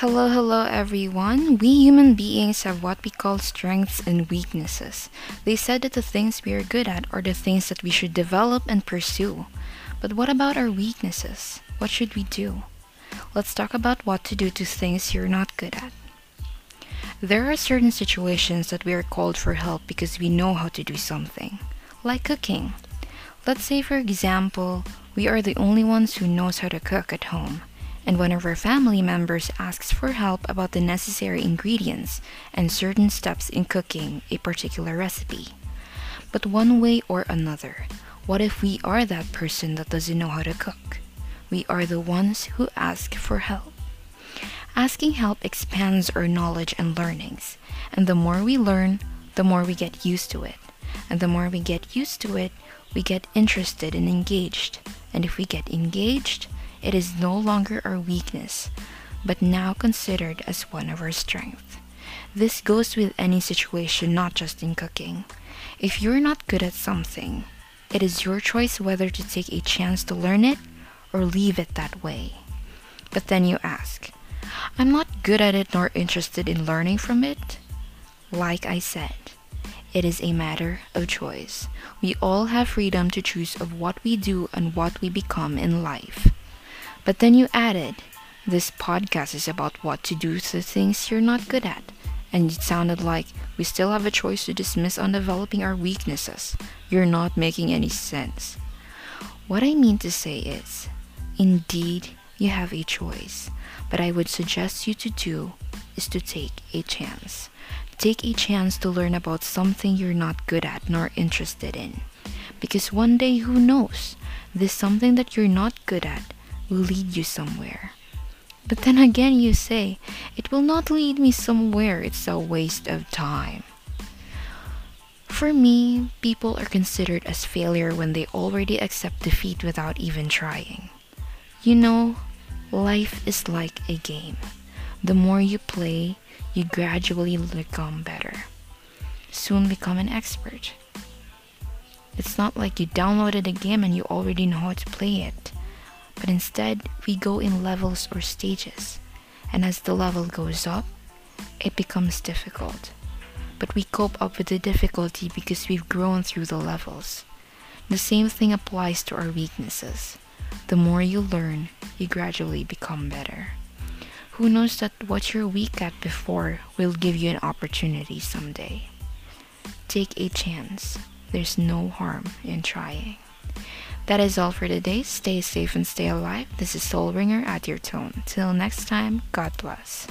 Hello, hello, everyone. We human beings have what we call strengths and weaknesses. They said that the things we are good at are the things that we should develop and pursue. But what about our weaknesses? What should we do? Let's talk about what to do to things you're not good at. There are certain situations that we are called for help because we know how to do something, like cooking. Let's say, for example, we are the only ones who knows how to cook at home and one of our family members asks for help about the necessary ingredients and certain steps in cooking a particular recipe. But one way or another, what if we are that person that doesn't know how to cook? We are the ones who ask for help. Asking help expands our knowledge and learnings, and the more we learn, the more we get used to it. And the more we get used to it, we get interested and engaged. And if we get engaged, it is no longer our weakness, but now considered as one of our strengths. This goes with any situation, not just in cooking. If you're not good at something, it is your choice whether to take a chance to learn it or leave it that way. But then you ask, I'm not good at it nor interested in learning from it? Like I said, it is a matter of choice. We all have freedom to choose of what we do and what we become in life. But then you added, this podcast is about what to do to the things you're not good at. And it sounded like we still have a choice to dismiss on developing our weaknesses. You're not making any sense. What I mean to say is, indeed, you have a choice. But I would suggest you to do is to take a chance. Take a chance to learn about something you're not good at nor interested in. Because one day, who knows, this something that you're not good at will lead you somewhere. But then again, you say, it will not lead me somewhere, it's a waste of time. For me, people are considered as failure when they already accept defeat without even trying. You know, life is like a game. The more you play, you gradually become better. Soon become an expert. It's not like you downloaded a game and you already know how to play it but instead we go in levels or stages, and as the level goes up, it becomes difficult. But we cope up with the difficulty because we've grown through the levels. The same thing applies to our weaknesses. The more you learn, you gradually become better. Who knows that what you're weak at before will give you an opportunity someday? Take a chance. There's no harm in trying. That is all for today. Stay safe and stay alive. This is Soul Ringer at your tone. Till next time, God bless.